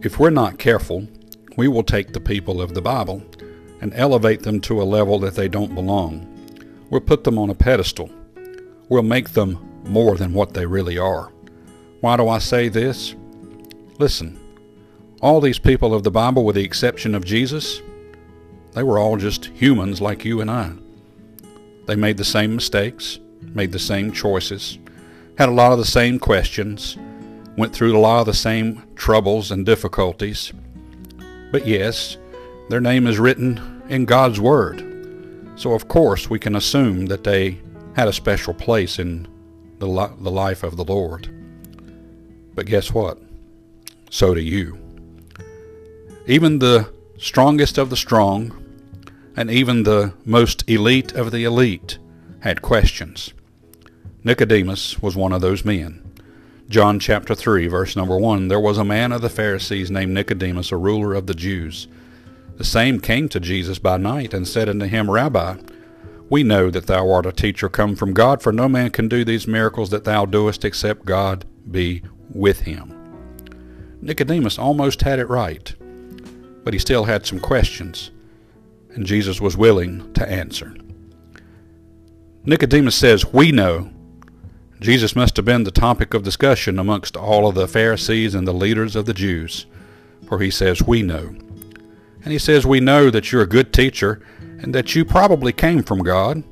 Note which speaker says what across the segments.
Speaker 1: If we're not careful, we will take the people of the Bible and elevate them to a level that they don't belong. We'll put them on a pedestal. We'll make them more than what they really are. Why do I say this? Listen, all these people of the Bible, with the exception of Jesus, they were all just humans like you and I. They made the same mistakes, made the same choices, had a lot of the same questions, went through a lot of the same troubles and difficulties. But yes, their name is written in God's Word. So, of course, we can assume that they had a special place in the, li- the life of the Lord. But guess what? So do you. Even the strongest of the strong, and even the most elite of the elite, had questions. Nicodemus was one of those men. John chapter 3, verse number 1 There was a man of the Pharisees named Nicodemus, a ruler of the Jews. The same came to Jesus by night and said unto him, Rabbi, we know that thou art a teacher come from God, for no man can do these miracles that thou doest except God be with him. Nicodemus almost had it right, but he still had some questions, and Jesus was willing to answer. Nicodemus says, We know Jesus must have been the topic of discussion amongst all of the Pharisees and the leaders of the Jews, for he says, We know. And he says, We know that you're a good teacher and that you probably came from God,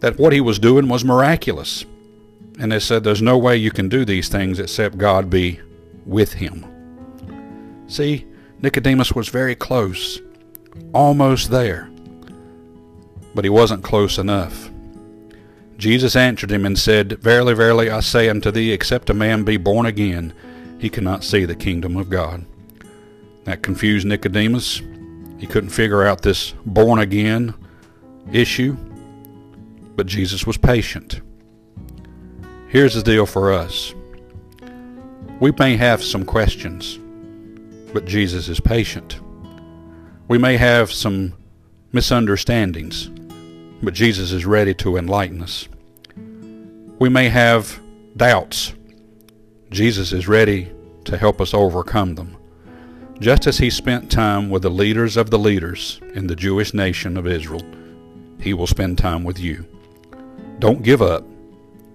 Speaker 1: that what he was doing was miraculous. And they said, There's no way you can do these things except God be with him. See, Nicodemus was very close, almost there, but he wasn't close enough. Jesus answered him and said, Verily, verily, I say unto thee, except a man be born again, he cannot see the kingdom of God. That confused Nicodemus. He couldn't figure out this born again issue, but Jesus was patient. Here's the deal for us we may have some questions, but Jesus is patient. We may have some misunderstandings, but Jesus is ready to enlighten us. We may have doubts. Jesus is ready to help us overcome them. Just as he spent time with the leaders of the leaders in the Jewish nation of Israel, he will spend time with you. Don't give up.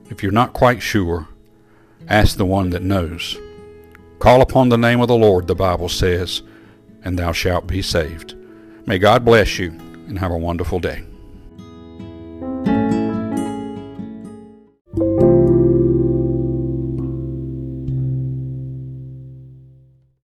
Speaker 1: If you're not quite sure, ask the one that knows. Call upon the name of the Lord, the Bible says, and thou shalt be saved. May God bless you and have a wonderful day.